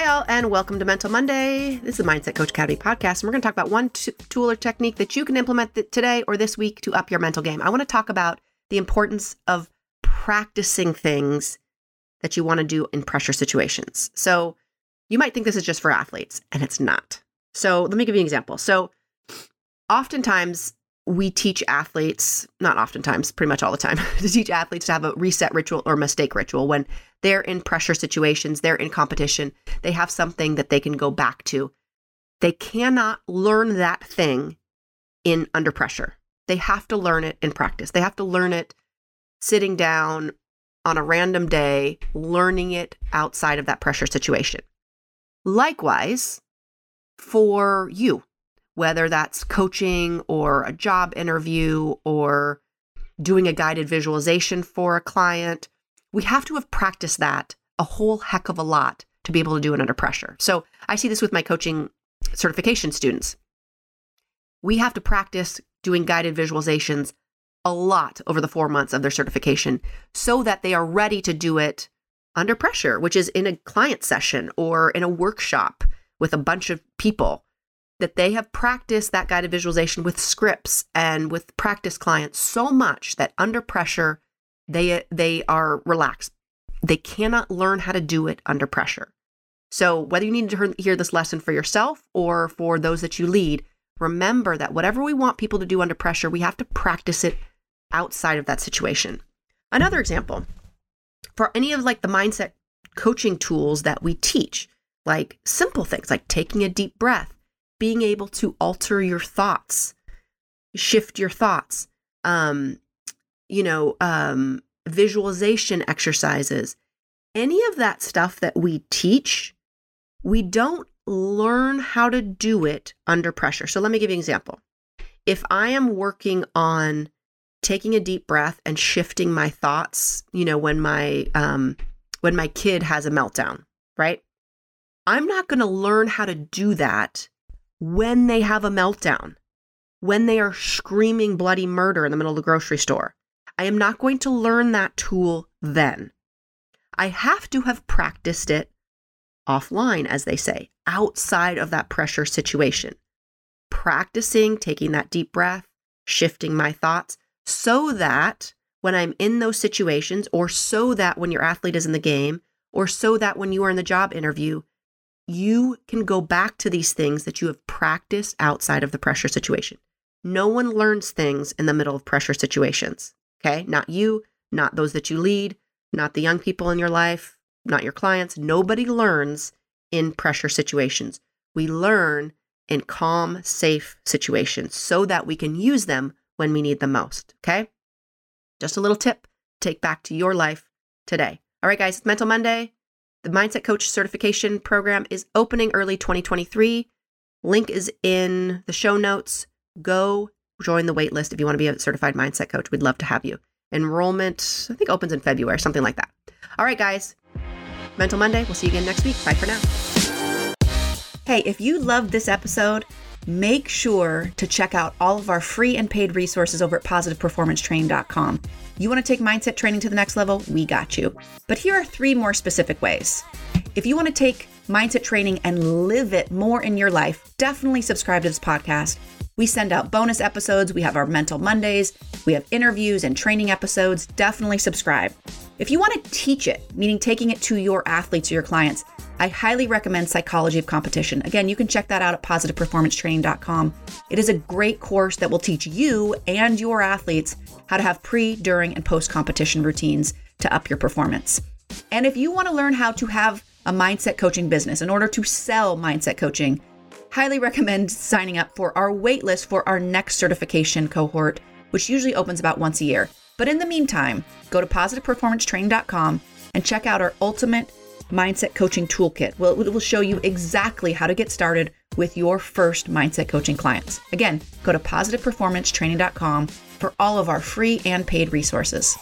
Hi, all, and welcome to Mental Monday. This is the Mindset Coach Academy podcast, and we're going to talk about one t- tool or technique that you can implement th- today or this week to up your mental game. I want to talk about the importance of practicing things that you want to do in pressure situations. So, you might think this is just for athletes, and it's not. So, let me give you an example. So, oftentimes we teach athletes, not oftentimes, pretty much all the time, to teach athletes to have a reset ritual or mistake ritual when they're in pressure situations, they're in competition, they have something that they can go back to. They cannot learn that thing in under pressure. They have to learn it in practice. They have to learn it sitting down on a random day, learning it outside of that pressure situation. Likewise, for you, whether that's coaching or a job interview or doing a guided visualization for a client, we have to have practiced that a whole heck of a lot to be able to do it under pressure. So I see this with my coaching certification students. We have to practice doing guided visualizations a lot over the four months of their certification so that they are ready to do it under pressure, which is in a client session or in a workshop with a bunch of people that they have practiced that guided visualization with scripts and with practice clients so much that under pressure they they are relaxed. They cannot learn how to do it under pressure. So whether you need to hear this lesson for yourself or for those that you lead, remember that whatever we want people to do under pressure, we have to practice it outside of that situation. Another example, for any of like the mindset coaching tools that we teach, like simple things like taking a deep breath, being able to alter your thoughts, shift your thoughts, um, you know, um, visualization exercises, any of that stuff that we teach, we don't learn how to do it under pressure. So let me give you an example. If I am working on taking a deep breath and shifting my thoughts, you know, when my um when my kid has a meltdown, right? I'm not going to learn how to do that when they have a meltdown, when they are screaming bloody murder in the middle of the grocery store. I am not going to learn that tool then. I have to have practiced it offline, as they say, outside of that pressure situation. Practicing taking that deep breath, shifting my thoughts, so that when I'm in those situations, or so that when your athlete is in the game, or so that when you are in the job interview, you can go back to these things that you have practiced outside of the pressure situation. No one learns things in the middle of pressure situations. Okay. Not you, not those that you lead, not the young people in your life, not your clients. Nobody learns in pressure situations. We learn in calm, safe situations so that we can use them when we need them most. Okay. Just a little tip take back to your life today. All right, guys, it's Mental Monday. The Mindset Coach certification program is opening early 2023. Link is in the show notes. Go join the waitlist if you want to be a certified mindset coach. We'd love to have you. Enrollment, I think, opens in February, something like that. All right, guys. Mental Monday. We'll see you again next week. Bye for now. Hey, if you loved this episode, make sure to check out all of our free and paid resources over at positiveperformancetraining.com. You want to take mindset training to the next level? We got you. But here are three more specific ways. If you want to take mindset training and live it more in your life, definitely subscribe to this podcast. We send out bonus episodes. We have our Mental Mondays. We have interviews and training episodes. Definitely subscribe. If you want to teach it, meaning taking it to your athletes or your clients, I highly recommend Psychology of Competition. Again, you can check that out at positiveperformancetraining.com. It is a great course that will teach you and your athletes how to have pre, during, and post competition routines to up your performance. And if you want to learn how to have a mindset coaching business in order to sell mindset coaching, highly recommend signing up for our waitlist for our next certification cohort, which usually opens about once a year. But in the meantime, go to positiveperformancetraining.com and check out our ultimate mindset coaching toolkit. Well, it will show you exactly how to get started with your first mindset coaching clients. Again, go to positiveperformancetraining.com for all of our free and paid resources.